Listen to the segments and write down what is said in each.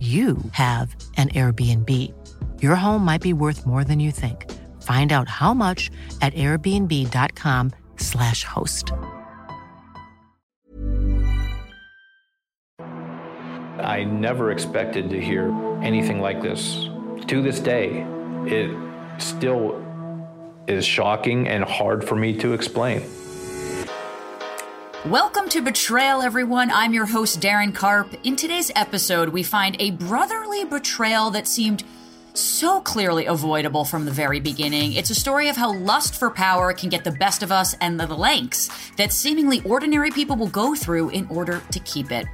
you have an Airbnb. Your home might be worth more than you think. Find out how much at airbnb.com/slash host. I never expected to hear anything like this. To this day, it still is shocking and hard for me to explain. Welcome to Betrayal, everyone. I'm your host, Daryn Carp. In today's episode, we find a brotherly betrayal that seemed so clearly avoidable from the very beginning. It's a story of how lust for power can get the best of us and the lengths that seemingly ordinary people will go through in order to keep it.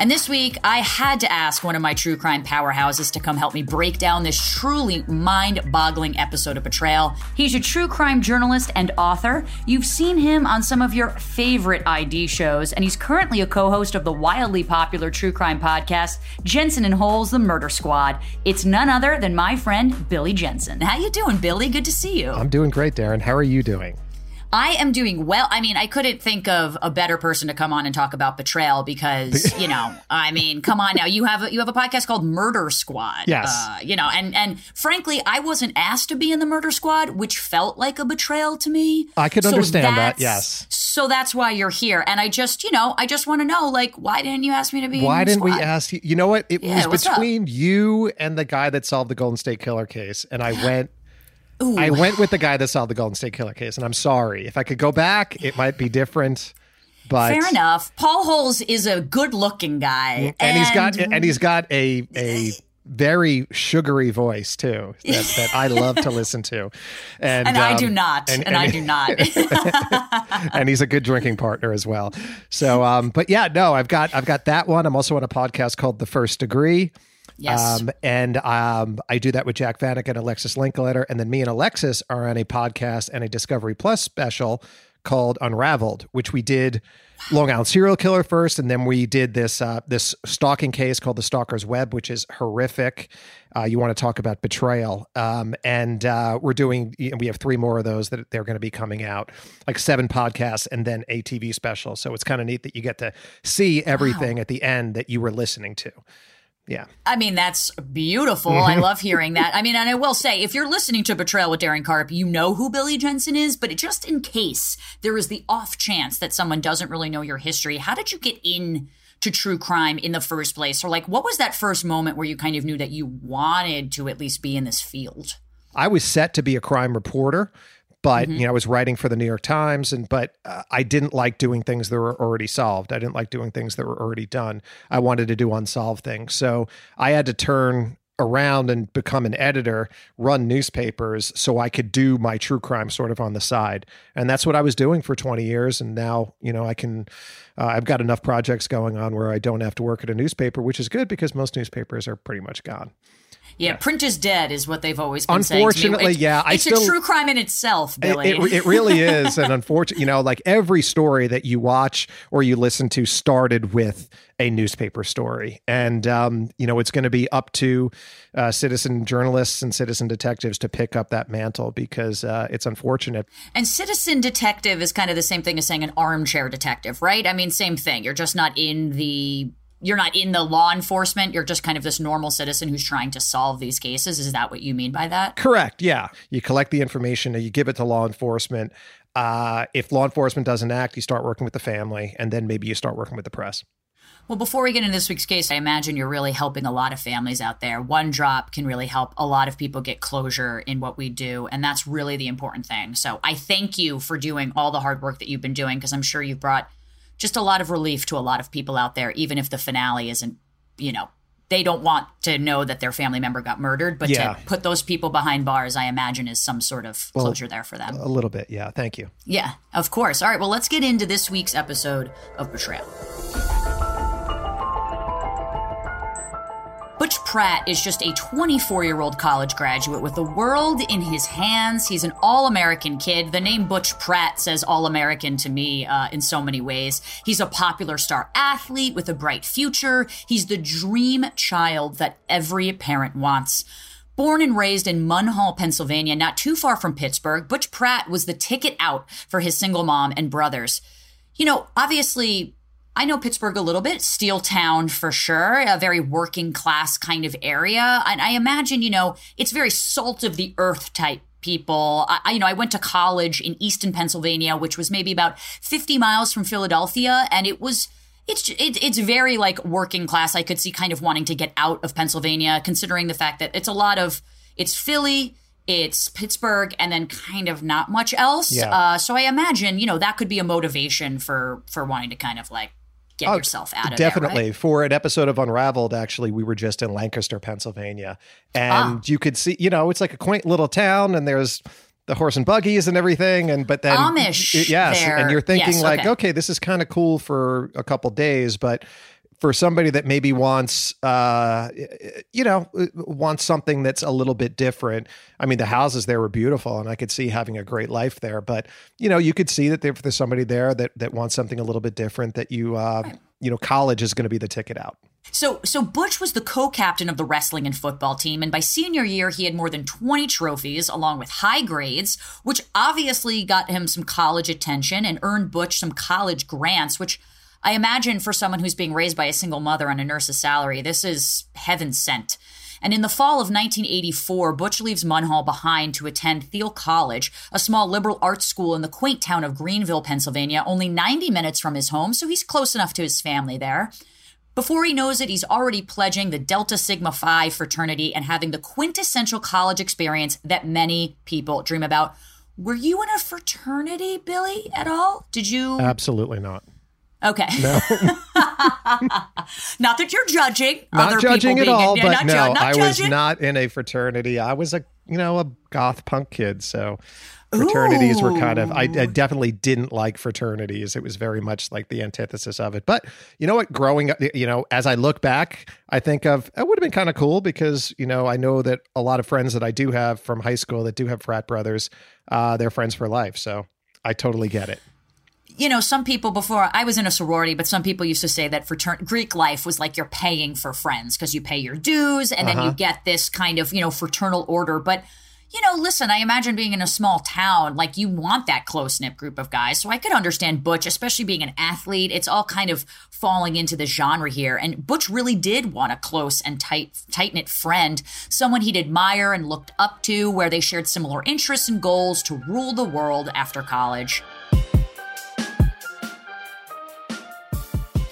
And this week, I had to ask one of my true crime powerhouses to come help me break down this truly mind boggling episode of Betrayal. He's a true crime journalist and author. You've seen him on some of your favorite ID shows, and he's currently a co host of the wildly popular true crime podcast, Jensen and Holes The Murder Squad. It's none other than my friend, Billy Jensen. How you doing, Billy? Good to see you. I'm doing great, Daryn. How are you doing? I am doing well. I mean, I couldn't think of a better person to come on and talk about betrayal because, you know, I mean, come on now. You have a, you have a podcast called Murder Squad. Yes. Uh, you know, and and frankly, I wasn't asked to be in the Murder Squad, which felt like a betrayal to me. I could So understand that. Yes. So that's why you're here, and I just, you know, I just want to know, like, why didn't you ask me to be? in Why didn't we ask you? You know what? It Yeah, was what's up? between you and the guy that solved the Golden State Killer case, and I went. Ooh. I went with the guy that solved the Golden State Killer case, and I'm sorry. If I could go back, it might be different. But Fair enough. Paul Holes is a good-looking guy, and he's got and he's got a a very sugary voice too that, that I love to listen to, and and I do um, not, and, I do not. and he's a good drinking partner as well. So, um, but yeah, no, I've got I've got that one. I'm also on a podcast called The First Degree. Yes. Um, and um, I do that with Jac Vanek and Alexis Linkletter. And then me and Alexis are on a podcast and a Discovery Plus special called Unraveled, which we did Long Island serial killer first, and then we did this uh, this stalking case called The Stalker's Web, which is horrific. Uh, you want to talk about betrayal, um, and uh, we're doing. We have three more of those that they're going to be coming out, like seven podcasts, and then a TV special. So it's kind of neat that you get to see everything at the end that you were listening to. Yeah. I mean, that's beautiful. I mm-hmm. love hearing that. I mean, and I will say, if you're listening to Betrayal with Daryn Carp, you know who Billy Jensen is, but just in case there is the off chance that someone doesn't really know your history, how did you get in to true crime in the first place? Or like, what was that first moment where you kind of knew that you wanted to at least be in this field? I was set to be a crime reporter, but you know, I was writing for the New York Times, and but uh, I didn't like doing things that were already solved. I didn't like doing things that were already done. I wanted to do unsolved things, so I had to turn around and become an editor, run newspapers, so I could do my true crime sort of on the side, and that's what I was doing for twenty years. And now, you know, I can. Uh, I've got enough projects going on where I don't have to work at a newspaper, which is good because most newspapers are pretty much gone. Yeah, print is dead is what they've always been saying. Unfortunately, It's- yeah, I it's still- a true crime in itself, It, Billy. it, it really is. And unfortunately, you know, like every story that you watch or you listen to started with a newspaper story. And, um, you know, it's going to be up to uh, citizen journalists and citizen detectives to pick up that mantle because uh, it's unfortunate. And citizen detective is kind of the same thing as saying an armchair detective, right? I mean, same thing. You're just not in the you're not in the law enforcement. You're just kind of this normal citizen who's trying to solve these cases. Is that what you mean by that? Correct. Yeah. You collect the information and you give it to law enforcement. Uh, if law enforcement doesn't act, you start working with the family, and then maybe you start working with the press. Well, before we get into this week's case, I imagine you're really helping a lot of families out there. One drop can really help a lot of people get closure in what we do, and that's really the important thing. So I thank you for doing all the hard work that you've been doing because I'm sure you've brought just a lot of relief to a lot of people out there, even if the finale isn't, you know, they don't want to know that their family member got murdered, but Yeah. to put those people behind bars, I imagine is some sort of Well, closure there for them. A little bit. Yeah. Thank you. Yeah, of course. All right, well, let's get into this week's episode of Betrayal. Butch Pratt is just a 24 year old college graduate with the world in his hands. He's an all American kid. The name Butch Pratt says all American to me uh, in so many ways. He's a popular star athlete with a bright future. He's the dream child that every parent wants. Born and raised in Munhall, Pennsylvania, not too far from Pittsburgh, Butch Pratt was the ticket out for his single mom and brothers. You know, obviously, I know Pittsburgh a little bit, steel town for sure, a very working class kind of area. And I imagine, you know, it's very salt of the earth type people. I, you know, I went to college in Easton, Pennsylvania, which was maybe about 50 miles from Philadelphia. And it was, it's, it, it's very like working class. I could see kind of wanting to get out of Pennsylvania, considering the fact that it's a lot of, it's Philly, it's Pittsburgh, and then kind of not much else. Yeah. Uh, so I imagine, you know, that could be a motivation for, for wanting to kind of like, get Oh, yourself out of Definitely. there. right? For an episode of Unraveled, actually, we were just in Lancaster, Pennsylvania. And Ah. you could see, you know, it's like a quaint little town and there's the horse and buggies and everything. And but then Amish yes. there. And you're thinking Yes, like, okay. okay. this is kind of cool for a couple days, but for somebody that maybe wants uh you know wants something that's a little bit different. I mean the houses there were beautiful and i could see having a great life there but you know you could see that if there's somebody there that that wants something a little bit different that you uh you know college is going to be the ticket out. So, so Butch was the co-captain of the wrestling and football team, and by senior year, he had more than 20 trophies, along with high grades, which obviously got him some college attention and earned Butch some college grants, which I imagine for someone who's being raised by a single mother on a nurse's salary, this is heaven sent. And in the fall of 1984, Butch leaves Munhall behind to attend Thiel College, a small liberal arts school in the quaint town of Greenville, Pennsylvania, only 90 minutes from his home, so he's close enough to his family there. Before he knows it, he's already pledging the Delta Sigma Phi fraternity and having the quintessential college experience that many people dream about. Were you in a fraternity, Billy, at all? Did you? absolutely not Okay. not that you're judging. not other judging people at being, all but not no ju- not i was not in a fraternity. I was a you know a goth punk kid so fraternities were kind of I, I definitely didn't like fraternities. It was very much like the antithesis of it. But you know what? Growing up you know as i look back i think of it would have been kind of cool because you know i know that a lot of friends that i do have from high school that do have frat brothers uh, they're friends for life so i totally get it you know, some people before I was in a sorority, but some people used to say that fratern- Greek life was like you're paying for friends because you pay your dues and then you uh-huh. get this kind of, you know, fraternal order. But, you know, listen, I imagine being in a small town, like you want that close knit group of guys. So I could understand Butch, especially being an athlete. It's all kind of falling into the genre here. And Butch really did want a close and tight, tight knit friend, someone he'd admire and looked up to, where they shared similar interests and goals to rule the world after college.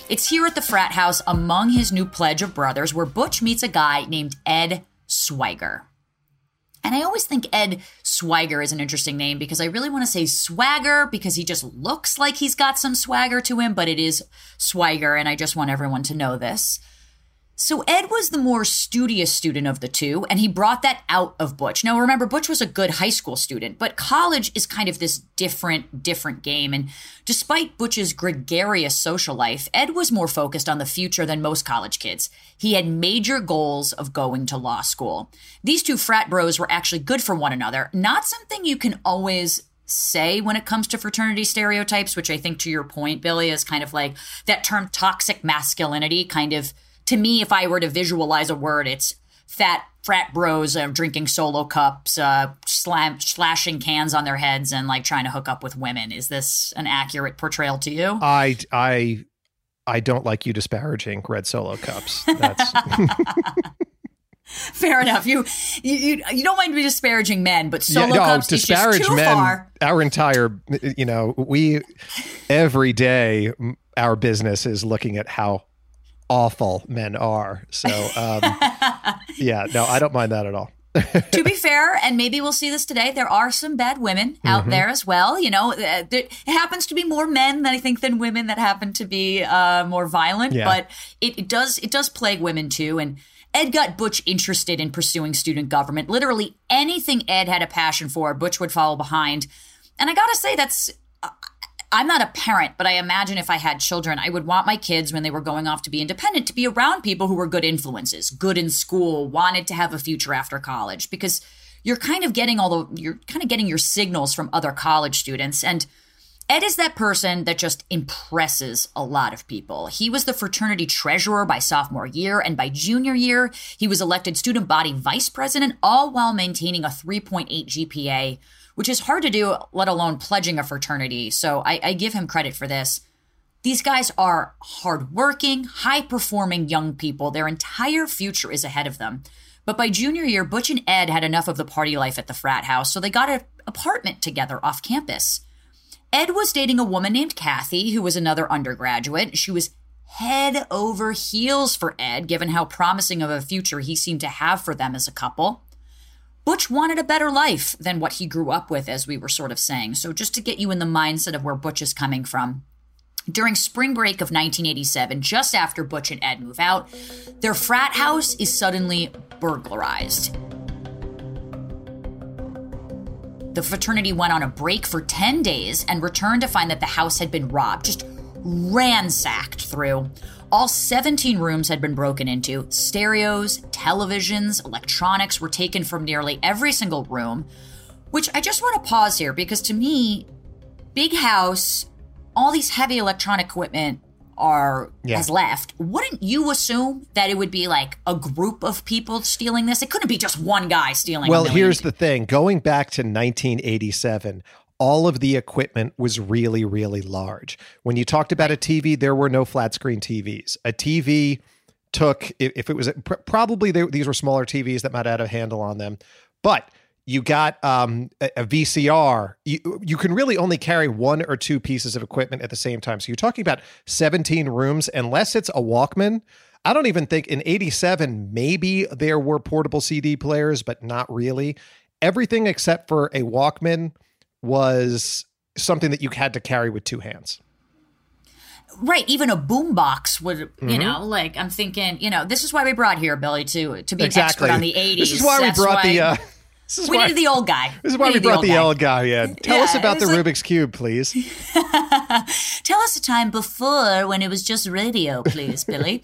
It's here at the frat house among his new pledge of brothers where Butch meets a guy named Ed Swiger. And I always think Ed Swiger is an interesting name because I really want to say swagger because he just looks like he's got some swagger to him, but it is Swiger, and I just want everyone to know this. So Ed was the more studious student of the two, and he brought that out of Butch. Now remember, Butch was a good high school student, but college is kind of this different, different game. And despite Butch's gregarious social life, Ed was more focused on the future than most college kids. He had major goals of going to law school. These two frat bros were actually good for one another, not something you can always say when it comes to fraternity stereotypes, which I think to your point, Billy, is kind of like that term toxic masculinity kind of to me, if I were to visualize a word, it's fat frat bros uh, drinking solo cups, uh, slam, slashing cans on their heads, and like trying to hook up with women. Is this an accurate portrayal to you? I I I don't like you disparaging red solo cups. That's Fair enough. You, you you don't mind me disparaging men, but solo yeah, no, cups is disparage just too men. far. Our entire, you know, we every day our business is looking at how awful men are. So, um, yeah, no, I don't mind that at all. to be fair, and maybe we'll see this today, there are some bad women out Mm-hmm. there as well. You know, uh, it happens to be more men than I think than women that happen to be uh, more violent, Yeah. but it, it does it does plague women too. And Ed got Butch interested in pursuing student government. Literally anything Ed had a passion for, Butch would follow behind. And I gotta say, that's I'm not a parent, but I imagine if I had children, I would want my kids when they were going off to be independent to be around people who were good influences, good in school, wanted to have a future after college because you're kind of getting all the you're kind of getting your signals from other college students and Ed is that person that just impresses a lot of people. He was the fraternity treasurer by sophomore year, and by junior year, he was elected student body vice president, all while maintaining a 3.8 GPA, which is hard to do, let alone pledging a fraternity. So I, I give him credit for this. These guys are hardworking, high performing young people. Their entire future is ahead of them. But by junior year, Butch and Ed had enough of the party life at the frat house, so they got an apartment together off campus. Ed was dating a woman named Kathy, who was another undergraduate. She was head over heels for Ed, given how promising of a future he seemed to have for them as a couple. Butch wanted a better life than what he grew up with, as we were sort of saying. So, just to get you in the mindset of where Butch is coming from, during spring break of 1987, just after Butch and Ed move out, their frat house is suddenly burglarized. The fraternity went on a break for 10 days and returned to find that the house had been robbed, just ransacked through. All 17 rooms had been broken into. Stereos, televisions, electronics were taken from nearly every single room. Which I just want to pause here because to me, big house, all these heavy electronic equipment are Yeah. has left. Wouldn't you assume that it would be like a group of people stealing this? It couldn't be just one guy stealing. Well, here's the thing going back to 1987, all of the equipment was really, really large. When you talked about a TV, there were no flat screen TVs. A TV took, if it was probably they, these were smaller TVs that might have had a handle on them, but you got um, a, a VCR. You, you can really only carry one or two pieces of equipment at the same time. So you're talking about 17 rooms, unless it's a Walkman. I don't even think in 87, maybe there were portable CD players, but not really. Everything except for a Walkman was something that you had to carry with two hands. right even a boombox would Mm-hmm. you know like i'm thinking you know this is why we brought here billy to to be an expert on the 80s This is why we That's brought the. Uh, this is we why, needed the old guy This is why we, needed brought the guy. old guy in. Tell us about the like- Rubik's Cube, please. Tell us a time before when it was just radio, please, Billy.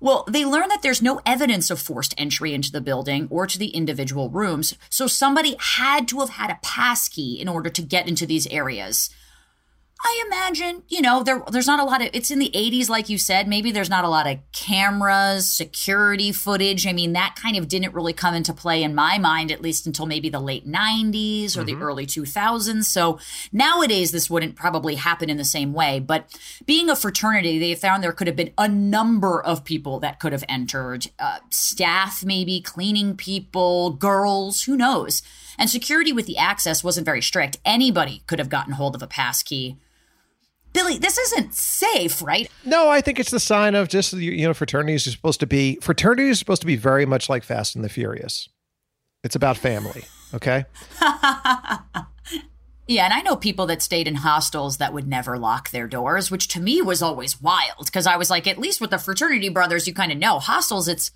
Well, they learn that there's no evidence of forced entry into the building or to the individual rooms, so somebody had to have had a pass key in order to get into these areas. I imagine, you know, there there's not a lot of it's in the 80s like you said, maybe there's not a lot of cameras, security footage. I mean, that kind of didn't really come into play in my mind at least until maybe the late 90s or the early 2000s. So, nowadays this wouldn't probably happen in the same way, but being a fraternity, they found there could have been a number of people that could have entered, uh, staff maybe, cleaning people, girls, who knows. And security with the access wasn't very strict. Anybody could have gotten hold of a pass key. Billy, this isn't safe, right? No, I think it's the sign of just you know fraternities are supposed to be fraternities are supposed to be very much like Fast and the Furious. It's about family, okay? Yeah, and I know people that stayed in hostels that would never lock their doors, which to me was always wild because I was like, at least with the fraternity brothers, you kind of know hostels, it's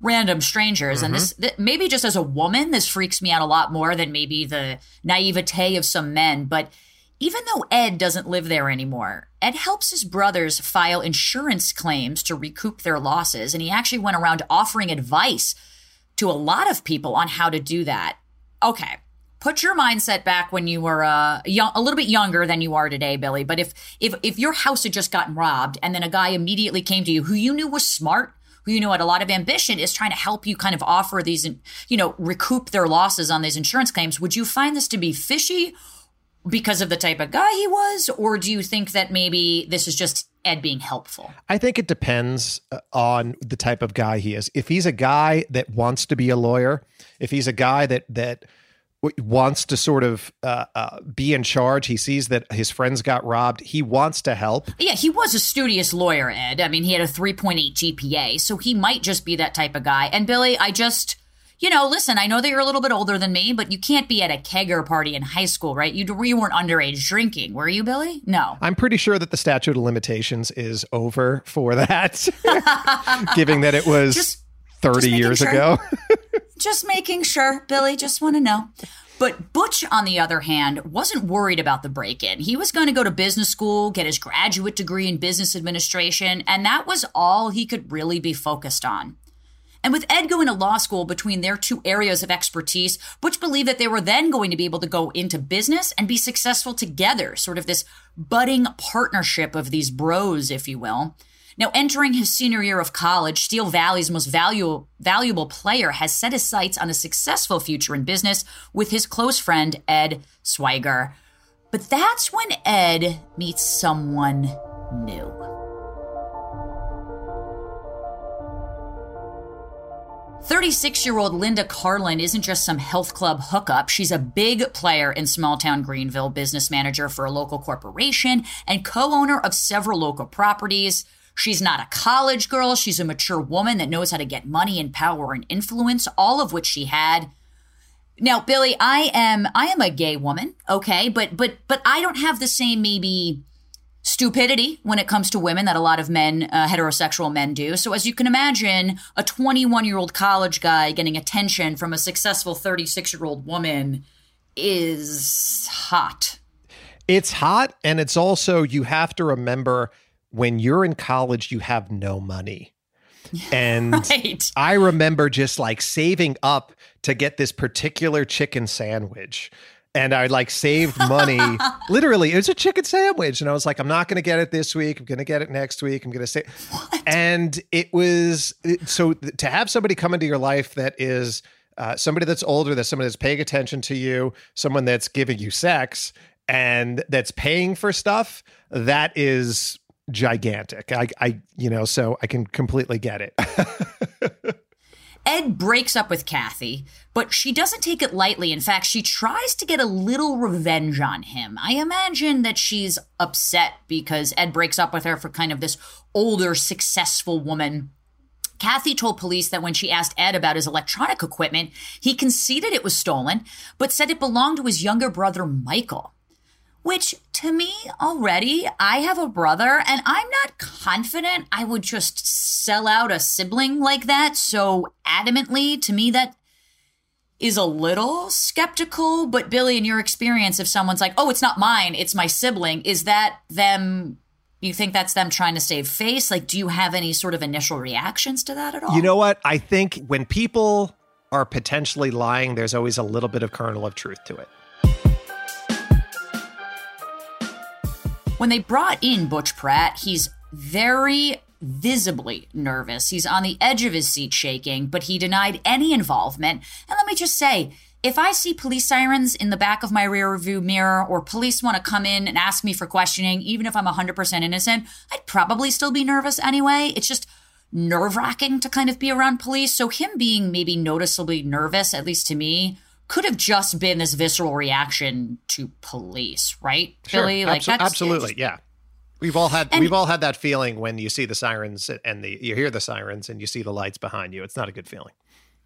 random strangers. And this, mm-hmm. th- maybe just as a woman, this freaks me out a lot more than maybe the naivete of some men. But even though Ed doesn't live there anymore, Ed helps his brothers file insurance claims to recoup their losses. And he actually went around offering advice to a lot of people on how to do that. Okay. Put your mindset back when you were uh, young, a little bit younger than you are today, Billy. But if if if your house had just gotten robbed and then a guy immediately came to you who you knew was smart, who you know had a lot of ambition, is trying to help you kind of offer these, you know, recoup their losses on these insurance claims, would you find this to be fishy because of the type of guy he was, or do you think that maybe this is just Ed being helpful? I think it depends uh, on the type of guy he is. If he's a guy that wants to be a lawyer, if he's a guy that that wants to sort of uh, uh, be in charge. He sees that his friends got robbed. He wants to help. Yeah, he was a studious lawyer, Ed. I mean, he had a 3.8 GPA, so he might just be that type of guy. And Billy, I just, you know, listen, I know that you're a little bit older than me, but you can't be at a kegger party in high school, right? You, you weren't underage drinking, were you, Billy? No. I'm pretty sure that the statute of limitations is over for that, given that it was just, 30 just years sure. ago. just making sure, Billy, just want to know. But Butch, on the other hand, wasn't worried about the break in. He was going to go to business school, get his graduate degree in business administration, and that was all he could really be focused on. And with Ed going to law school between their two areas of expertise, Butch believed that they were then going to be able to go into business and be successful together, sort of this budding partnership of these bros, if you will. Now, entering his senior year of college, Steel Valley's most valuable, valuable player has set his sights on a successful future in business with his close friend, Ed Swiger. But that's when Ed meets someone new. 36 year old Linda Carlin isn't just some health club hookup. She's a big player in small town Greenville, business manager for a local corporation, and co owner of several local properties. She's not a college girl. She's a mature woman that knows how to get money and power and influence, all of which she had. Now, Billy, I am I am a gay woman, okay, but but but I don't have the same maybe stupidity when it comes to women that a lot of men, uh, heterosexual men, do. So, as you can imagine, a 21 year old college guy getting attention from a successful 36 year old woman is hot. It's hot. And it's also, you have to remember when you're in college, you have no money. And right. I remember just like saving up to get this particular chicken sandwich and I like saved money. Literally, it was a chicken sandwich, and I was like, I'm not going to get it this week. I'm going to get it next week. I'm going to say, and it was so to have somebody come into your life that is uh, somebody that's older, that's somebody that's paying attention to you, someone that's giving you sex, and that's paying for stuff. That is gigantic. I, I, you know, so I can completely get it. Ed breaks up with Kathy, but she doesn't take it lightly. In fact, she tries to get a little revenge on him. I imagine that she's upset because Ed breaks up with her for kind of this older, successful woman. Kathy told police that when she asked Ed about his electronic equipment, he conceded it was stolen, but said it belonged to his younger brother, Michael which to me already, I have a brother and I'm not confident I would just sell out a sibling like that so adamantly. To me, that is a little skeptical. But Billy, in your experience, if someone's like, oh, it's not mine, it's my sibling, is that them? You think that's them trying to save face? Like, do you have any sort of initial reactions to that at all? You know what? I think when people are potentially lying, there's always a little bit of kernel of truth to it. When they brought in Butch Pratt, he's very visibly nervous. He's on the edge of his seat shaking, but he denied any involvement. And let me just say, if I see police sirens in the back of my rear view mirror or police want to come in and ask me for questioning, even if I'm 100% innocent, I'd probably still be nervous anyway. It's just nerve wracking to kind of be around police. So, him being maybe noticeably nervous, at least to me, could have just been this visceral reaction to police, right, sure. Billy? Like Absol- absolutely, yeah. We've all had and, we've all had that feeling when you see the sirens and the you hear the sirens and you see the lights behind you. It's not a good feeling.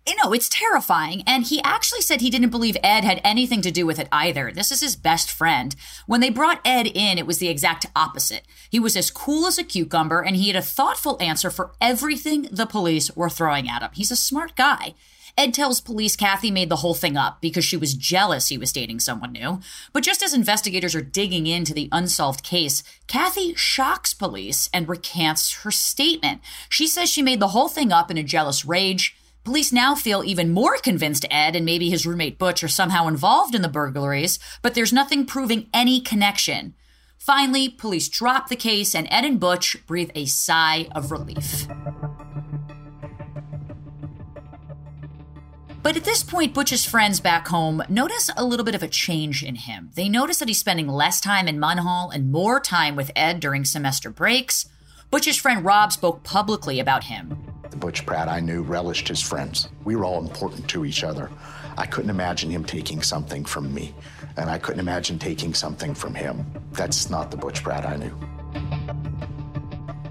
You know, it's terrifying. And he actually said he didn't believe Ed had anything to do with it either. This is his best friend. When they brought Ed in, it was the exact opposite. He was as cool as a cucumber and he had a thoughtful answer for everything the police were throwing at him. He's a smart guy. Ed tells police Kathy made the whole thing up because she was jealous he was dating someone new. But just as investigators are digging into the unsolved case, Kathy shocks police and recants her statement. She says she made the whole thing up in a jealous rage. Police now feel even more convinced Ed and maybe his roommate Butch are somehow involved in the burglaries, but there's nothing proving any connection. Finally, police drop the case and Ed and Butch breathe a sigh of relief. But at this point, Butch's friends back home notice a little bit of a change in him. They notice that he's spending less time in Munhall and more time with Ed during semester breaks. Butch's friend Rob spoke publicly about him. The Butch Pratt I knew relished his friends. We were all important to each other. I couldn't imagine him taking something from me, and I couldn't imagine taking something from him. That's not the Butch Pratt I knew.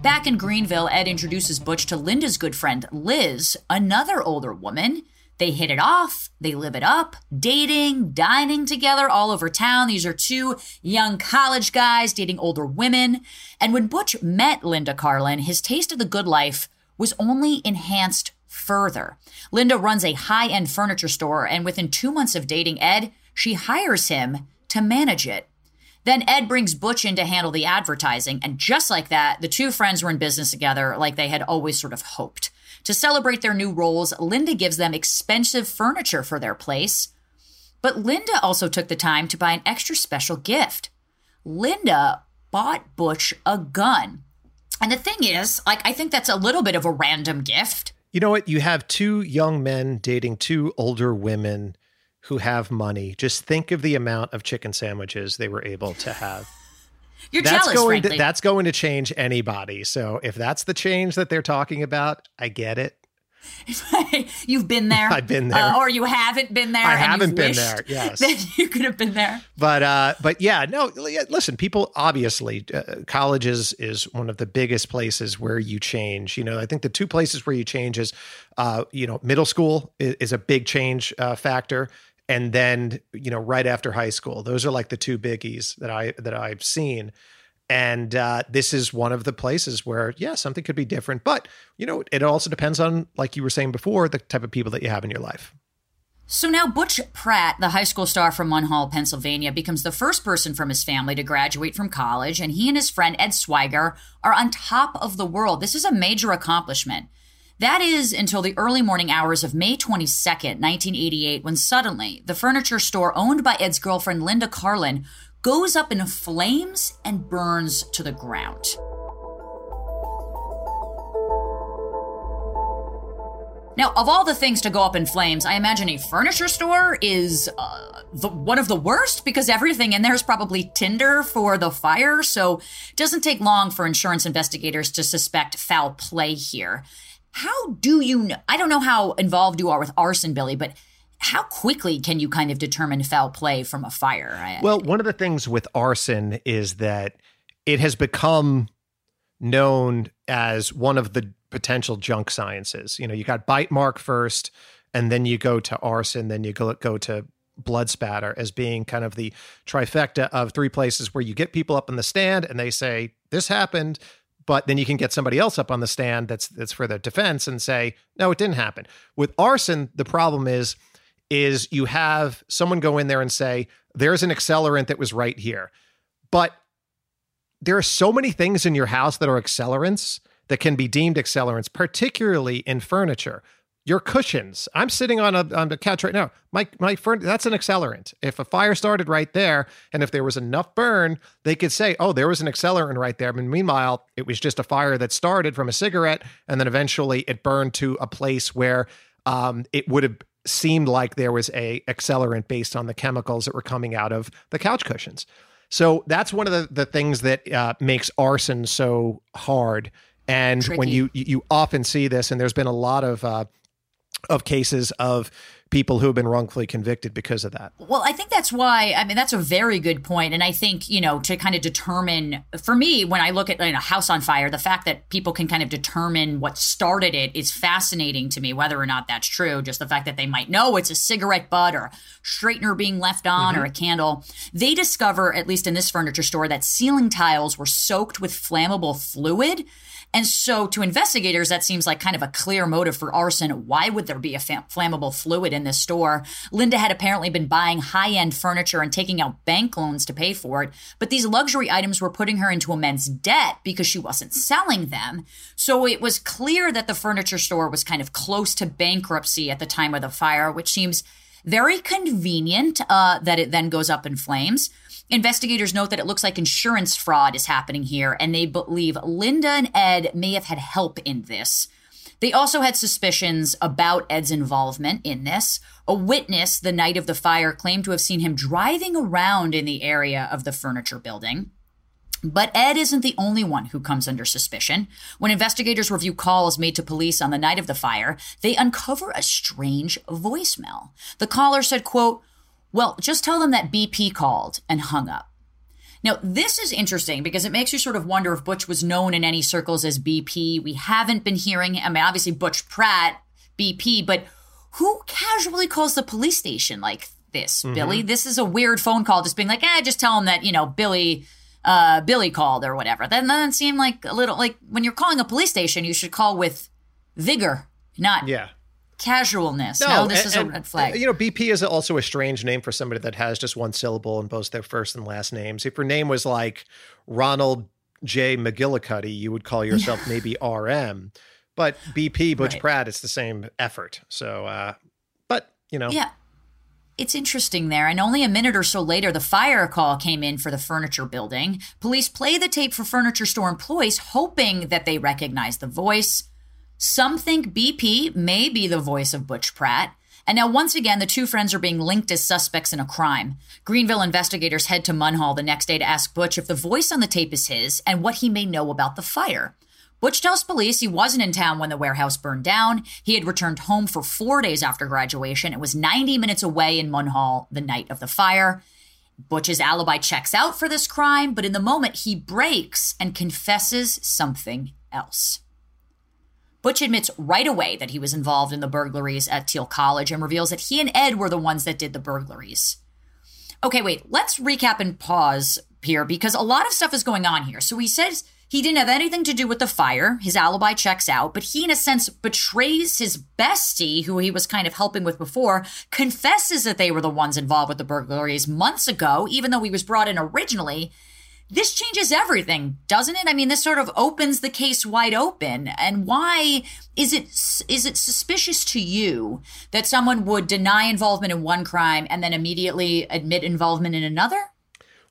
Back in Greenville, Ed introduces Butch to Linda's good friend, Liz, another older woman. They hit it off, they live it up, dating, dining together all over town. These are two young college guys dating older women. And when Butch met Linda Carlin, his taste of the good life was only enhanced further. Linda runs a high end furniture store, and within two months of dating Ed, she hires him to manage it. Then Ed brings Butch in to handle the advertising, and just like that, the two friends were in business together like they had always sort of hoped. To celebrate their new roles, Linda gives them expensive furniture for their place. But Linda also took the time to buy an extra special gift. Linda bought Butch a gun. And the thing is, like, I think that's a little bit of a random gift. You know what? You have two young men dating two older women who have money. Just think of the amount of chicken sandwiches they were able to have. You're that's jealous, going frankly. to that's going to change anybody. So if that's the change that they're talking about, I get it. you've been there. I've been there. Uh, or you haven't been there. I haven't been there, yes. You could have been there. But uh, but yeah, no. Listen, people obviously, uh, college is is one of the biggest places where you change. You know, I think the two places where you change is, uh, you know, middle school is, is a big change uh, factor, and then you know, right after high school. Those are like the two biggies that I that I've seen. And uh, this is one of the places where, yeah, something could be different. But, you know, it also depends on, like you were saying before, the type of people that you have in your life. So now Butch Pratt, the high school star from Munhall, Pennsylvania, becomes the first person from his family to graduate from college, and he and his friend Ed Swiger are on top of the world. This is a major accomplishment. That is until the early morning hours of May 22nd, 1988, when suddenly the furniture store owned by Ed's girlfriend Linda Carlin goes up in flames and burns to the ground. Now, of all the things to go up in flames, I imagine a furniture store is uh, the, one of the worst because everything in there is probably tinder for the fire. So it doesn't take long for insurance investigators to suspect foul play here. How do you know? I don't know how involved you are with arson, Billy, but how quickly can you kind of determine foul play from a fire? Well, one of the things with arson is that it has become known as one of the potential junk sciences. You know, you got bite mark first, and then you go to arson, then you go, go to blood spatter as being kind of the trifecta of three places where you get people up in the stand and they say, This happened. But then you can get somebody else up on the stand that's that's for the defense and say, no, it didn't happen. With arson, the problem is is you have someone go in there and say, there's an accelerant that was right here. But there are so many things in your house that are accelerants that can be deemed accelerants, particularly in furniture. Your cushions. I'm sitting on a on the couch right now. My my furn- that's an accelerant. If a fire started right there, and if there was enough burn, they could say, "Oh, there was an accelerant right there." But meanwhile, it was just a fire that started from a cigarette, and then eventually it burned to a place where um, it would have seemed like there was a accelerant based on the chemicals that were coming out of the couch cushions. So that's one of the, the things that uh, makes arson so hard. And when you you often see this, and there's been a lot of uh, of cases of people who have been wrongfully convicted because of that. Well, I think that's why. I mean, that's a very good point, and I think you know to kind of determine. For me, when I look at you know, a house on fire, the fact that people can kind of determine what started it is fascinating to me. Whether or not that's true, just the fact that they might know it's a cigarette butt or straightener being left on mm-hmm. or a candle. They discover, at least in this furniture store, that ceiling tiles were soaked with flammable fluid. And so, to investigators, that seems like kind of a clear motive for arson. Why would there be a fam- flammable fluid in this store? Linda had apparently been buying high end furniture and taking out bank loans to pay for it, but these luxury items were putting her into immense debt because she wasn't selling them. So, it was clear that the furniture store was kind of close to bankruptcy at the time of the fire, which seems very convenient uh, that it then goes up in flames. Investigators note that it looks like insurance fraud is happening here, and they believe Linda and Ed may have had help in this. They also had suspicions about Ed's involvement in this. A witness the night of the fire claimed to have seen him driving around in the area of the furniture building. But Ed isn't the only one who comes under suspicion. When investigators review calls made to police on the night of the fire, they uncover a strange voicemail. The caller said, quote, well, just tell them that BP called and hung up. Now, this is interesting because it makes you sort of wonder if Butch was known in any circles as BP. We haven't been hearing, I mean, obviously Butch Pratt, BP, but who casually calls the police station like this, mm-hmm. Billy? This is a weird phone call, just being like, eh, just tell them that, you know, Billy, uh, Billy called or whatever. That doesn't seem like a little, like when you're calling a police station, you should call with vigor, not yeah casualness. No, this and, is a red flag. You know, BP is also a strange name for somebody that has just one syllable in both their first and last names. If your name was like Ronald J. McGillicuddy, you would call yourself maybe RM. But BP, Butch right. Pratt, it's the same effort. So, uh, but, you know. Yeah. It's interesting there. And only a minute or so later, the fire call came in for the furniture building. Police play the tape for furniture store employees, hoping that they recognize the voice. Some think BP may be the voice of Butch Pratt. And now, once again, the two friends are being linked as suspects in a crime. Greenville investigators head to Munhall the next day to ask Butch if the voice on the tape is his and what he may know about the fire. Butch tells police he wasn't in town when the warehouse burned down. He had returned home for four days after graduation. It was 90 minutes away in Munhall the night of the fire. Butch's alibi checks out for this crime, but in the moment he breaks and confesses something else. Butch admits right away that he was involved in the burglaries at Thiel College and reveals that he and Ed were the ones that did the burglaries. Okay, wait, let's recap and pause here because a lot of stuff is going on here. So he says he didn't have anything to do with the fire. His alibi checks out, but he, in a sense, betrays his bestie, who he was kind of helping with before, confesses that they were the ones involved with the burglaries months ago, even though he was brought in originally this changes everything, doesn't it? I mean, this sort of opens the case wide open. And why is it is it suspicious to you that someone would deny involvement in one crime and then immediately admit involvement in another?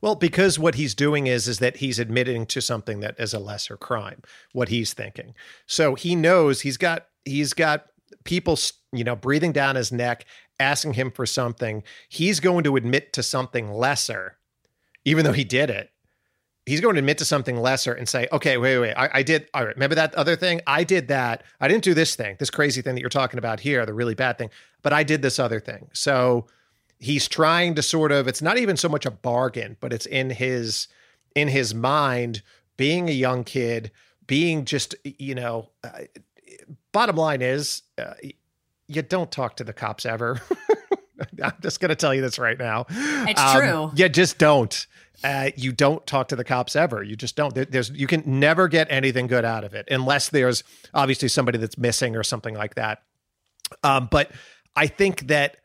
Well, because what he's doing is is that he's admitting to something that is a lesser crime. What he's thinking, so he knows he's got he's got people, you know, breathing down his neck, asking him for something. He's going to admit to something lesser, even though he did it he's going to admit to something lesser and say, okay, wait, wait, I, I, did. All right, remember that other thing? I did that. I didn't do this thing, this crazy thing that you're talking about here, the really bad thing, but I did this other thing. So he's trying to sort of, it's not even so much a bargain, but it's in his, in his mind, being a young kid, being just, you know, uh, bottom line is, uh, you don't talk to the cops ever. I'm just going to tell you this right now. It's um, true. Yeah, just don't uh, you don't talk to the cops ever. You just don't. There's you can never get anything good out of it unless there's obviously somebody that's missing or something like that. Um, but I think that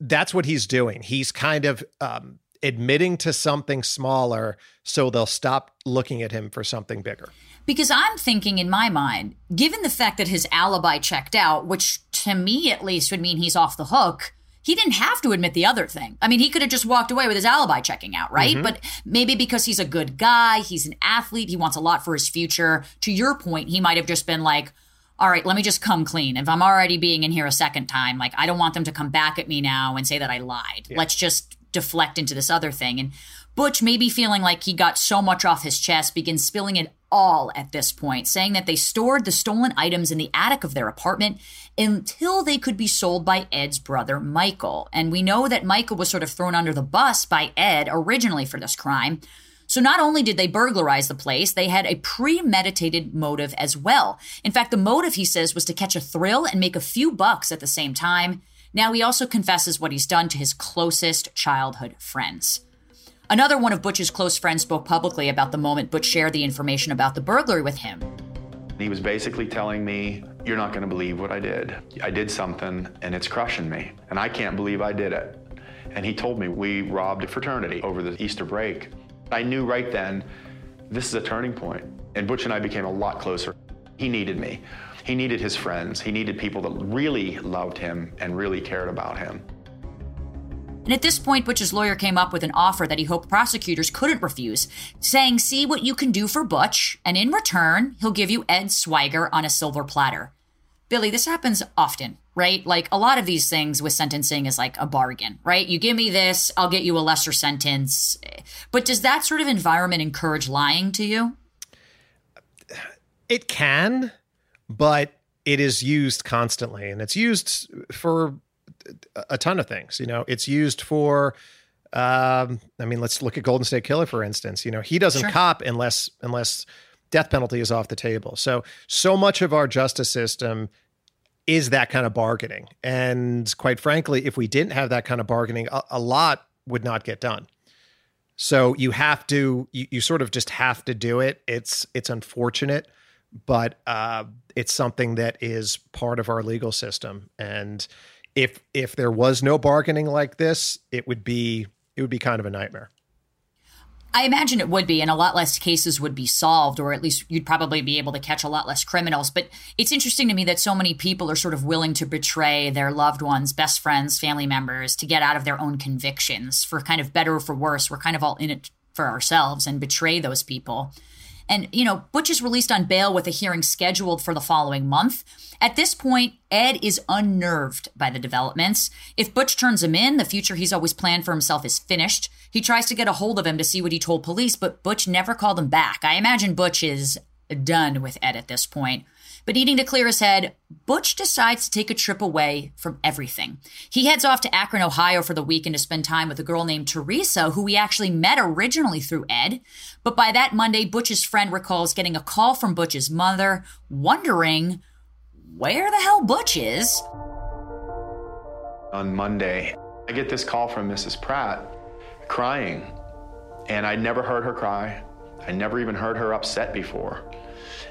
that's what he's doing. He's kind of um, admitting to something smaller so they'll stop looking at him for something bigger. Because I'm thinking in my mind, given the fact that his alibi checked out, which to me at least would mean he's off the hook he didn't have to admit the other thing. I mean, he could have just walked away with his alibi checking out, right? Mm-hmm. But maybe because he's a good guy, he's an athlete, he wants a lot for his future. To your point, he might have just been like, all right, let me just come clean. If I'm already being in here a second time, like I don't want them to come back at me now and say that I lied. Yeah. Let's just deflect into this other thing. And Butch, maybe feeling like he got so much off his chest, begins spilling it all at this point, saying that they stored the stolen items in the attic of their apartment until they could be sold by Ed's brother, Michael. And we know that Michael was sort of thrown under the bus by Ed originally for this crime. So not only did they burglarize the place, they had a premeditated motive as well. In fact, the motive, he says, was to catch a thrill and make a few bucks at the same time. Now he also confesses what he's done to his closest childhood friends. Another one of Butch's close friends spoke publicly about the moment Butch shared the information about the burglary with him. He was basically telling me, You're not going to believe what I did. I did something and it's crushing me, and I can't believe I did it. And he told me we robbed a fraternity over the Easter break. I knew right then this is a turning point, and Butch and I became a lot closer. He needed me. He needed his friends. He needed people that really loved him and really cared about him. And at this point, Butch's lawyer came up with an offer that he hoped prosecutors couldn't refuse, saying, See what you can do for Butch, and in return, he'll give you Ed Swiger on a silver platter. Billy, this happens often, right? Like a lot of these things with sentencing is like a bargain, right? You give me this, I'll get you a lesser sentence. But does that sort of environment encourage lying to you? It can, but it is used constantly and it's used for a ton of things. You know, it's used for um, I mean, let's look at Golden State Killer, for instance. You know, he doesn't sure. cop unless unless death penalty is off the table. So so much of our justice system is that kind of bargaining. And quite frankly, if we didn't have that kind of bargaining, a, a lot would not get done. So you have to you, you sort of just have to do it. It's it's unfortunate, but uh, it's something that is part of our legal system. And if if there was no bargaining like this, it would be it would be kind of a nightmare. I imagine it would be, and a lot less cases would be solved, or at least you'd probably be able to catch a lot less criminals. But it's interesting to me that so many people are sort of willing to betray their loved ones, best friends, family members to get out of their own convictions for kind of better or for worse. We're kind of all in it for ourselves and betray those people. And, you know, Butch is released on bail with a hearing scheduled for the following month. At this point, Ed is unnerved by the developments. If Butch turns him in, the future he's always planned for himself is finished. He tries to get a hold of him to see what he told police, but Butch never called him back. I imagine Butch is done with Ed at this point. But needing to clear his head, Butch decides to take a trip away from everything. He heads off to Akron, Ohio for the weekend to spend time with a girl named Teresa, who we actually met originally through Ed. But by that Monday, Butch's friend recalls getting a call from Butch's mother, wondering where the hell Butch is. On Monday, I get this call from Mrs. Pratt crying, and I'd never heard her cry. I never even heard her upset before.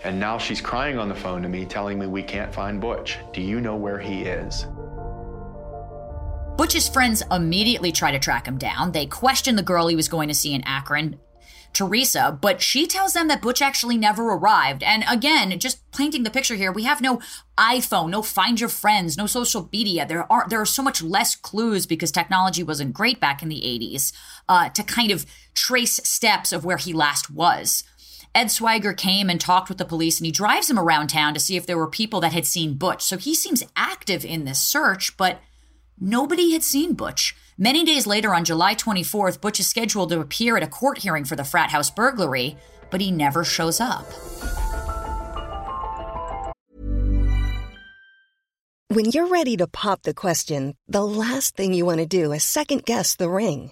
And now she's crying on the phone to me, telling me we can't find Butch. Do you know where he is? Butch's friends immediately try to track him down. They question the girl he was going to see in Akron, Teresa, but she tells them that Butch actually never arrived. And again, just painting the picture here, we have no iPhone, no find your friends, no social media. There are there are so much less clues because technology wasn't great back in the 80s uh, to kind of trace steps of where he last was. Ed Swiger came and talked with the police and he drives him around town to see if there were people that had seen Butch. So he seems active in this search, but nobody had seen Butch. Many days later, on July 24th, Butch is scheduled to appear at a court hearing for the frat house burglary, but he never shows up. When you're ready to pop the question, the last thing you want to do is second guess the ring.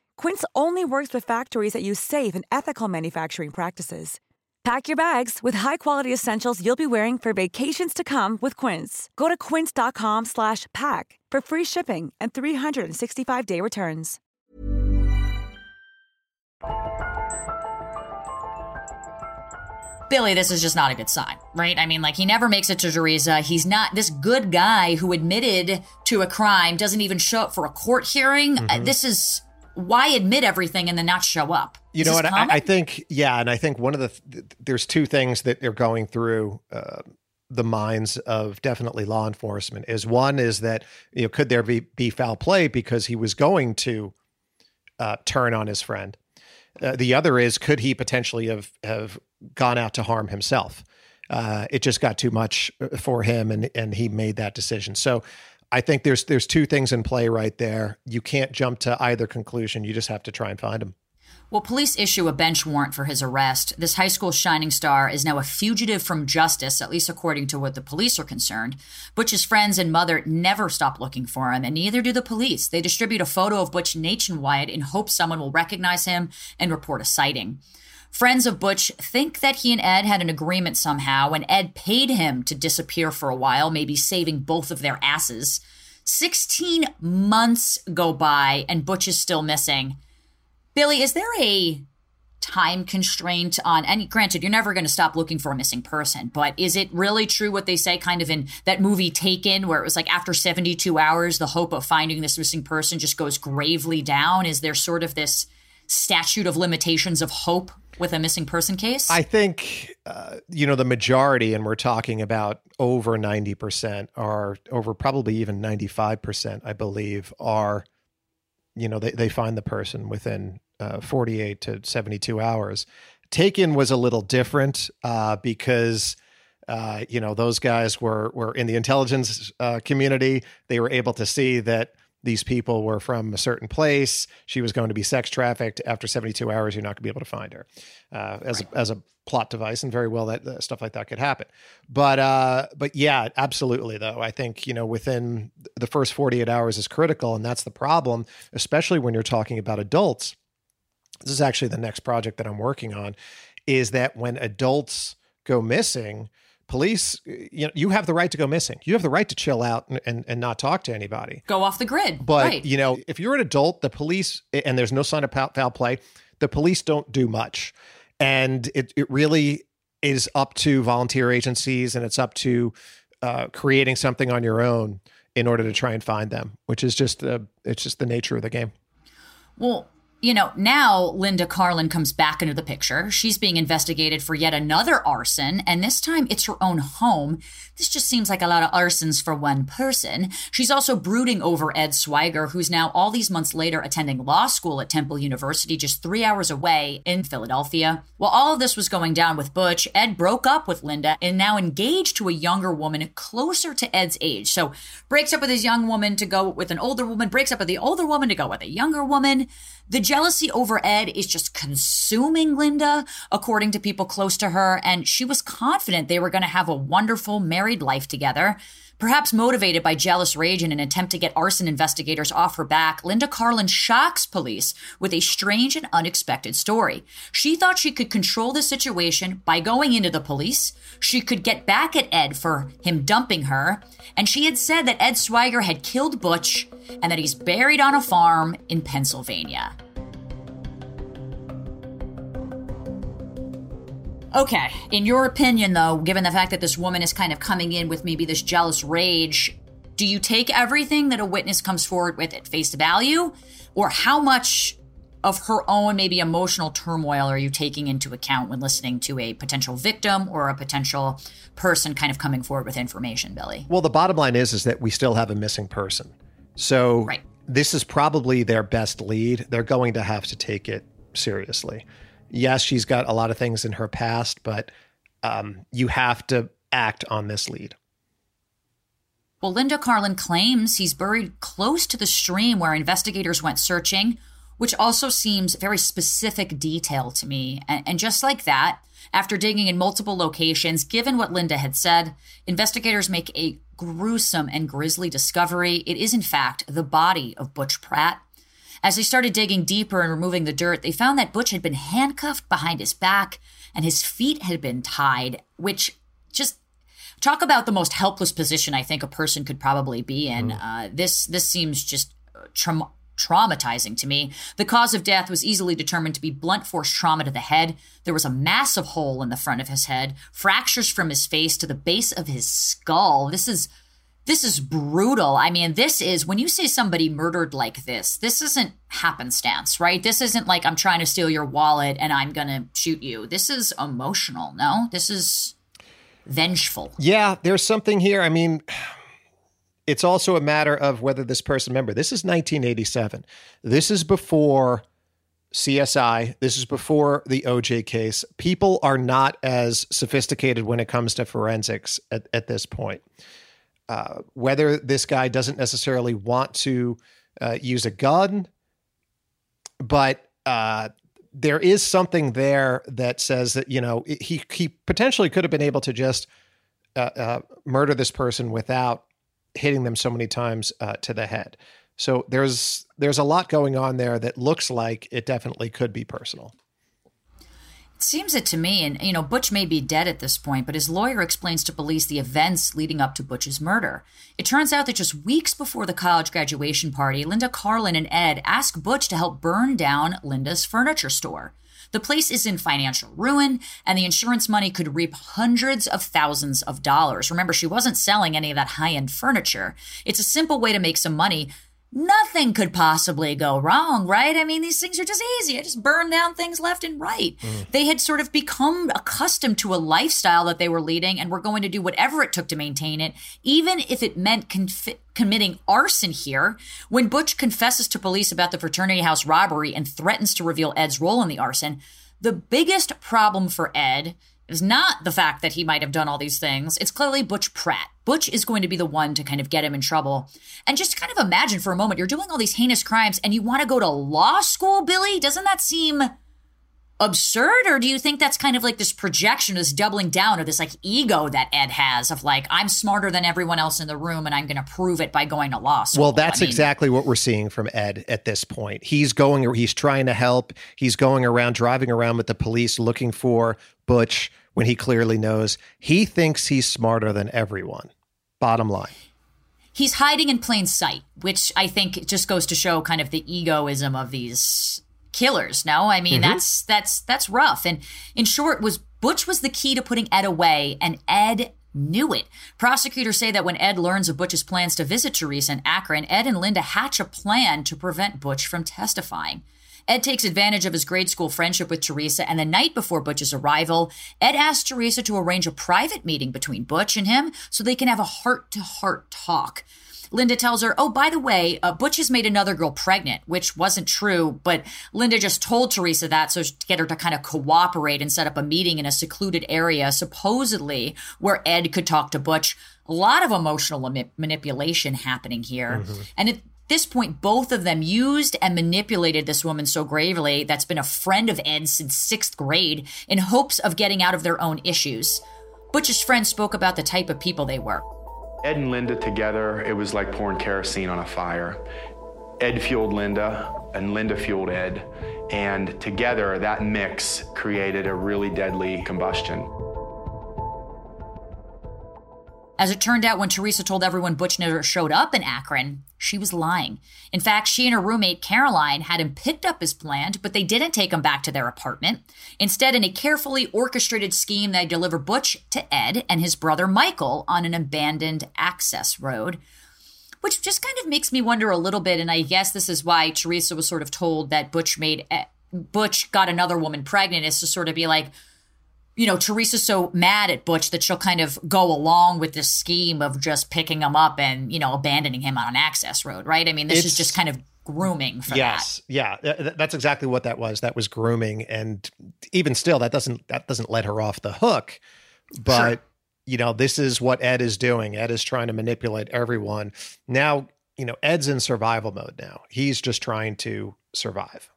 Quince only works with factories that use safe and ethical manufacturing practices. Pack your bags with high-quality essentials you'll be wearing for vacations to come with Quince. Go to quince.com/pack for free shipping and 365-day returns. Billy, this is just not a good sign, right? I mean, like, he never makes it to Teresa. He's not this good guy who admitted to a crime, doesn't even show up for a court hearing. Uh, Mhm. this is why admit everything and then not show up? You Is know what? I. I think, yeah, and I think one of the th- there's two things that are going through uh, the minds of definitely law enforcement. Is one is that you know could there be be foul play because he was going to uh, turn on his friend. Uh, the other is could he potentially have have gone out to harm himself? Uh, it just got too much uh, for him, and and he made that decision. So. I think there's there's two things in play right there. You can't jump to either conclusion. You just have to try and find him. Well, police issue a bench warrant for his arrest. This high school shining star is now a fugitive from justice, at least according to what the police are concerned. Butch's friends and mother never stop looking for him, and neither do the police. They distribute a photo of Butch nationwide in hopes someone will recognize him and report a sighting. Friends of Butch think that he and Ed had an agreement somehow, and Ed paid him to disappear for a while, maybe saving both of their asses. 16 months go by, and Butch is still missing. Billy, is there a time constraint on any granted you're never going to stop looking for a missing person but is it really true what they say kind of in that movie taken where it was like after 72 hours the hope of finding this missing person just goes gravely down is there sort of this statute of limitations of hope with a missing person case I think uh, you know the majority, and we're talking about over ninety percent, are over probably even ninety five percent, I believe, are you know they they find the person within uh, forty eight to seventy two hours. Taken was a little different uh, because. Uh, you know those guys were were in the intelligence uh, community. They were able to see that these people were from a certain place. She was going to be sex trafficked. After 72 hours, you're not going to be able to find her uh, as a, as a plot device, and very well that uh, stuff like that could happen. But uh, but yeah, absolutely though. I think you know within the first 48 hours is critical, and that's the problem, especially when you're talking about adults. This is actually the next project that I'm working on. Is that when adults go missing? Police, you know, you have the right to go missing. You have the right to chill out and, and, and not talk to anybody. go off the grid But right you know, if you're an adult, the police and there's no sign of foul foul play, the police don't do much, and it it really is up to volunteer agencies and it's up to uh, creating something on your own in order to try and find them, which is just the it's just the nature of the game. Well, you know, now Linda Carlin comes back into the picture. She's being investigated for yet another arson, and this time it's her own home. This just seems like a lot of arsons for one person. She's also brooding over Ed Swiger, who's now all these months later attending law school at Temple University, just three hours away in Philadelphia. While all of this was going down with Butch, Ed broke up with Linda and now engaged to a younger woman closer to Ed's age. So breaks up with his young woman to go with an older woman, breaks up with the older woman to go with a younger woman. The jealousy over Ed is just consuming Linda, according to people close to her, and she was confident they were going to have a wonderful married life together. Perhaps motivated by jealous rage in an attempt to get arson investigators off her back, Linda Carlin shocks police with a strange and unexpected story. She thought she could control the situation by going into the police. She could get back at Ed for him dumping her. And she had said that Ed Swiger had killed Butch and that he's buried on a farm in Pennsylvania. Okay, in your opinion, though, given the fact that this woman is kind of coming in with maybe this jealous rage, do you take everything that a witness comes forward with at face value? Or how much of her own maybe emotional turmoil are you taking into account when listening to a potential victim or a potential person kind of coming forward with information, Billy? Well, the bottom line is is that we still have a missing person. So Right. this is probably their best lead. They're going to have to take it seriously. Yes, she's got a lot of things in her past, but um, you have to act on this lead. Well, Linda Carlin claims he's buried close to the stream where investigators went searching, which also seems very specific detail to me. And, and just like that, after digging in multiple locations, given what Linda had said, investigators make a gruesome and grisly discovery. It is, in fact, the body of Butch Pratt. As they started digging deeper and removing the dirt, they found that Butch had been handcuffed behind his back and his feet had been tied, which just talk about the most helpless position I think a person could probably be in. Uh, this this seems just traum- traumatizing to me. The cause of death was easily determined to be blunt force trauma to the head. There was a massive hole in the front of his head, fractures from his face to the base of his skull. This is this is brutal. I mean, this is when you say somebody murdered like this, this isn't happenstance, right? This isn't like I'm trying to steal your wallet and I'm going to shoot you. This is emotional. No, this is vengeful. Yeah, there's something here. I mean, it's also a matter of whether this person, remember, this is 1987. This is before CSI. This is before the OJ case. People are not as sophisticated when it comes to forensics at, at this point. Uh, whether this guy doesn't necessarily want to uh, use a gun, but uh, there is something there that says that you know he he potentially could have been able to just uh, uh, murder this person without hitting them so many times to the head. So there's there's a lot going on there that looks like it definitely could be personal. Seems it to me, and you know, Butch may be dead at this point, but his lawyer explains to police the events leading up to Butch's murder. It turns out that just weeks before the college graduation party, Linda Carlin and Ed ask Butch to help burn down Linda's furniture store. The place is in financial ruin, and the insurance money could reap hundreds of thousands of dollars. Remember, she wasn't selling any of that high end furniture. It's a simple way to make some money nothing could possibly go wrong, right? I mean, these things are just easy. I just burn down things left and right. Mm. They had sort of become accustomed to a lifestyle that they were leading and were going to do whatever it took to maintain it, even if it meant conf- committing arson here. When Butch confesses to police about the fraternity house robbery and threatens to reveal Ed's role in the arson, the biggest problem for Ed is not the fact that he might have done all these things. It's clearly Butch Pratt. Butch is going to be the one to kind of get him in trouble. And just kind of imagine for a moment, you're doing all these heinous crimes and you want to go to law school, Billy? Doesn't that seem absurd? Or do you think that's kind of like this projection, this doubling down or this like ego that Ed has of like, I'm smarter than everyone else in the room and I'm going to prove it by going to law school? Well, that's I mean, exactly what we're seeing from Ed at this point. He's going, he's trying to help. He's going around, driving around with the police looking for Butch when he clearly knows he thinks he's smarter than everyone. Bottom line. He's hiding in plain sight, which I think just goes to show kind of the egoism of these killers. No, I mean mm-hmm. that's that's that's rough. And in short, was Butch was the key to putting Ed away, and Ed knew it. Prosecutors say that when Ed learns of Butch's plans to visit Teresa in Akron, Ed and Linda hatch a plan to prevent Butch from testifying. Ed takes advantage of his grade school friendship with Teresa, and the night before Butch's arrival, Ed asks Teresa to arrange a private meeting between Butch and him so they can have a heart to heart talk. Linda tells her, Oh, by the way, uh, Butch has made another girl pregnant, which wasn't true, but Linda just told Teresa that so to get her to kind of cooperate and set up a meeting in a secluded area, supposedly where Ed could talk to Butch. A lot of emotional manipulation happening here. Mm-hmm. And it, this point, both of them used and manipulated this woman so gravely that's been a friend of Ed's since sixth grade in hopes of getting out of their own issues. Butch's friends spoke about the type of people they were. Ed and Linda together, it was like pouring kerosene on a fire. Ed fueled Linda, and Linda fueled Ed. And together, that mix created a really deadly combustion. As it turned out, when Teresa told everyone Butch never showed up in Akron, she was lying. In fact, she and her roommate Caroline had him picked up as planned, but they didn't take him back to their apartment. Instead, in a carefully orchestrated scheme, they deliver Butch to Ed and his brother Michael on an abandoned access road. Which just kind of makes me wonder a little bit, and I guess this is why Teresa was sort of told that Butch made eh, Butch got another woman pregnant, is to sort of be like, you know, Teresa's so mad at Butch that she'll kind of go along with this scheme of just picking him up and, you know, abandoning him on an access road, right? I mean, this it's, is just kind of grooming for yes, that. Yeah. That's exactly what that was. That was grooming. And even still, that doesn't that doesn't let her off the hook. But sure. you know, this is what Ed is doing. Ed is trying to manipulate everyone. Now, you know, Ed's in survival mode now. He's just trying to survive.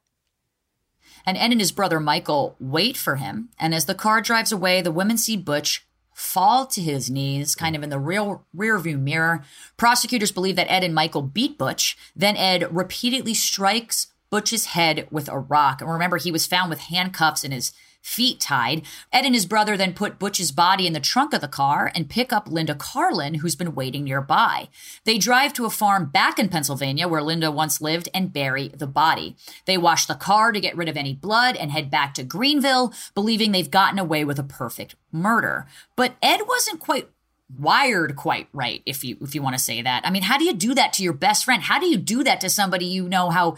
And Ed and his brother Michael wait for him. And as the car drives away, the women see Butch fall to his knees, kind of in the real rear view mirror. Prosecutors believe that Ed and Michael beat Butch. Then Ed repeatedly strikes Butch's head with a rock. And remember, he was found with handcuffs and his feet tied. Ed and his brother then put Butch's body in the trunk of the car and pick up Linda Carlin, who's been waiting nearby. They drive to a farm back in Pennsylvania where Linda once lived and bury the body. They wash the car to get rid of any blood and head back to Greenville, believing they've gotten away with a perfect murder. But Ed wasn't quite wired quite right if you if you want to say that. I mean, how do you do that to your best friend? How do you do that to somebody you know how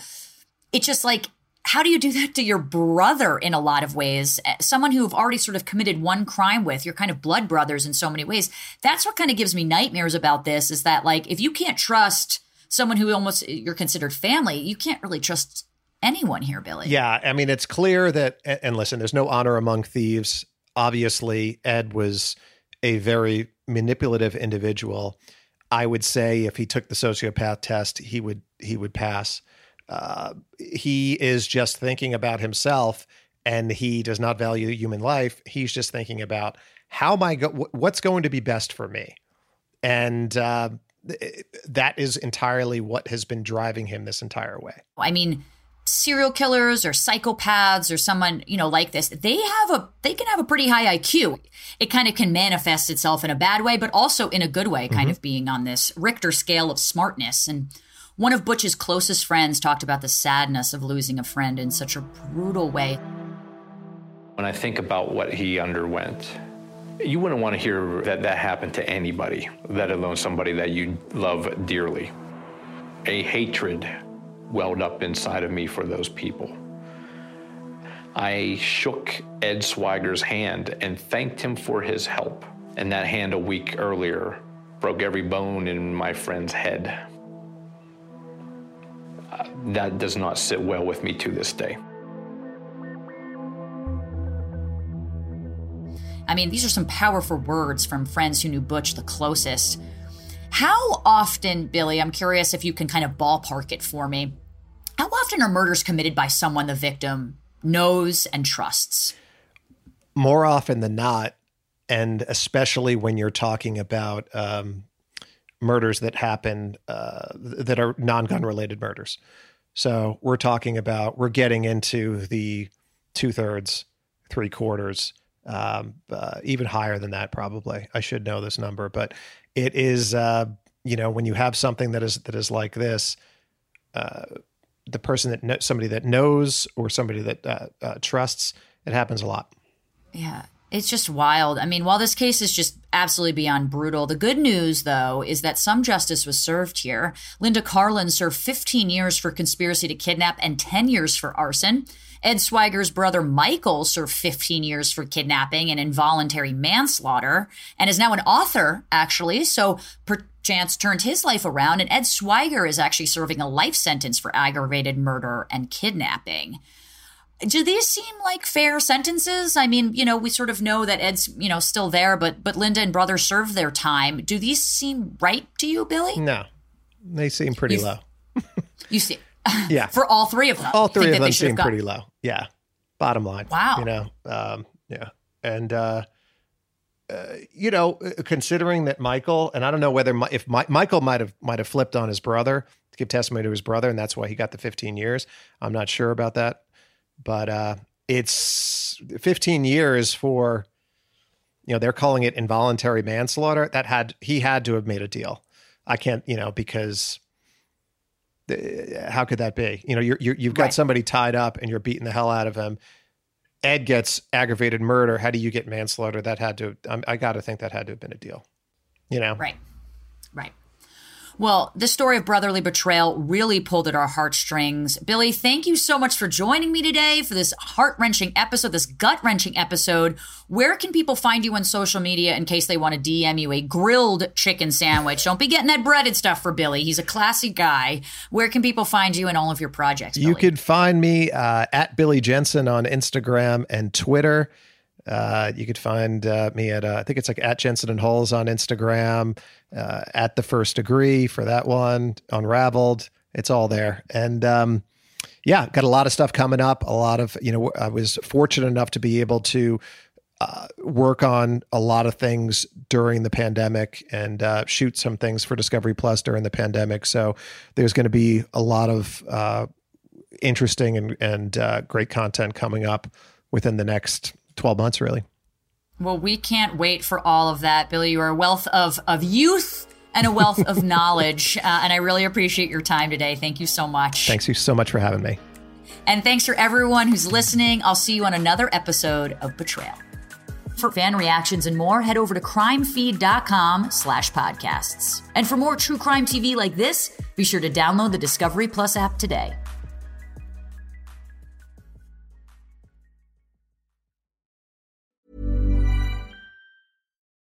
it's just like how do you do that to your brother in a lot of ways? Eh, someone who have already sort of committed one crime with, you're kind of blood brothers in so many ways. That's what kind of gives me nightmares about this is that like if you can't trust someone who almost you're considered family, you can't really trust anyone here, Billy. Yeah, I mean it's clear that and listen, there's no honor among thieves. Obviously, Ed was a very manipulative individual. I would say if he took the sociopath test, he would he would pass. Uh, he is just thinking about himself, and he does not value human life. He's just thinking about how am I go- what's going to be best for me, and uh, that is entirely what has been driving him this entire way. I mean serial killers or psychopaths or someone you know like this they have a they can have a pretty high iq it kind of can manifest itself in a bad way but also in a good way kind mm-hmm. of being on this richter scale of smartness and one of butch's closest friends talked about the sadness of losing a friend in such a brutal way when i think about what he underwent you wouldn't want to hear that that happened to anybody let alone somebody that you love dearly a hatred welled up inside of me for those people. I shook Ed Swiger's hand and thanked him for his help. And that hand a week earlier broke every bone in my friend's head. That does not sit well with me to this day. I mean, these are some powerful words from friends who knew Butch the closest. How often, Billy, I'm curious if you can kind of ballpark it for me. How often are murders committed by someone the victim knows and trusts? More often than not. And especially when you're talking about um, murders that happen uh, that are non gun related murders. So we're talking about, we're getting into the two thirds, three quarters, um, uh, even higher than that, probably. I should know this number, but it is uh, you know when you have something that is that is like this uh, the person that know, somebody that knows or somebody that uh, uh, trusts it happens a lot yeah it's just wild i mean while this case is just absolutely beyond brutal the good news though is that some justice was served here linda carlin served 15 years for conspiracy to kidnap and 10 years for arson Ed Swiger's brother Michael served 15 years for kidnapping and involuntary manslaughter and is now an author, actually. So perchance turned his life around. And Ed Swiger is actually serving a life sentence for aggravated murder and kidnapping. Do these seem like fair sentences? I mean, you know, we sort of know that Ed's, you know, still there, but but Linda and brother served their time. Do these seem right to you, Billy? No, they seem pretty you, low. you see, yeah. For all three of them. All three of them seem pretty low. Yeah. Bottom line. Wow. You know, um, yeah. And, uh, uh, you know, uh, considering that Michael, and I don't know whether if My, Michael might have might have flipped on his brother to give testimony to his brother, and that's why he got the 15 years. I'm not sure about that, but uh, it's 15 years for, you know, they're calling it involuntary manslaughter. That had he had to have made a deal. I can't, you know, because how could that be? You know, you're, you have got right. somebody tied up and you're beating the hell out of him. Ed gets aggravated murder. How do you get manslaughter? That had to. I got to think that had to have been a deal. You know, right, right. Well, the story of brotherly betrayal really pulled at our heartstrings. Billy, thank you so much for joining me today for this heart wrenching episode, this gut wrenching episode. Where can people find you on social media in case they want to DM you a grilled chicken sandwich? Don't be getting that breaded stuff for Billy. He's a classy guy. Where can people find you and all of your projects? Billy? You can find me uh, at Billy Jensen on Instagram and Twitter. Uh, you could find uh, me at, uh, I think it's like at Jensen and Holes on Instagram, uh, at the first degree for that one, Unraveled. It's all there. And um, yeah, got a lot of stuff coming up. A lot of, you know, I was fortunate enough to be able to uh, work on a lot of things during the pandemic and uh, shoot some things for Discovery Plus during the pandemic. So there's going to be a lot of interesting and, and great content coming up within the next 12 months, really. Well, we can't wait for all of that, Billy. You are a wealth of of youth and a wealth of knowledge, uh, and I really appreciate your time today. Thank you so much. Thanks you so much for having me. And thanks for everyone who's listening. I'll see you on another episode of Betrayal. For fan reactions and more, head over to crimefeed.com slash podcasts. And for more true crime TV like this, be sure to download the Discovery Plus app today.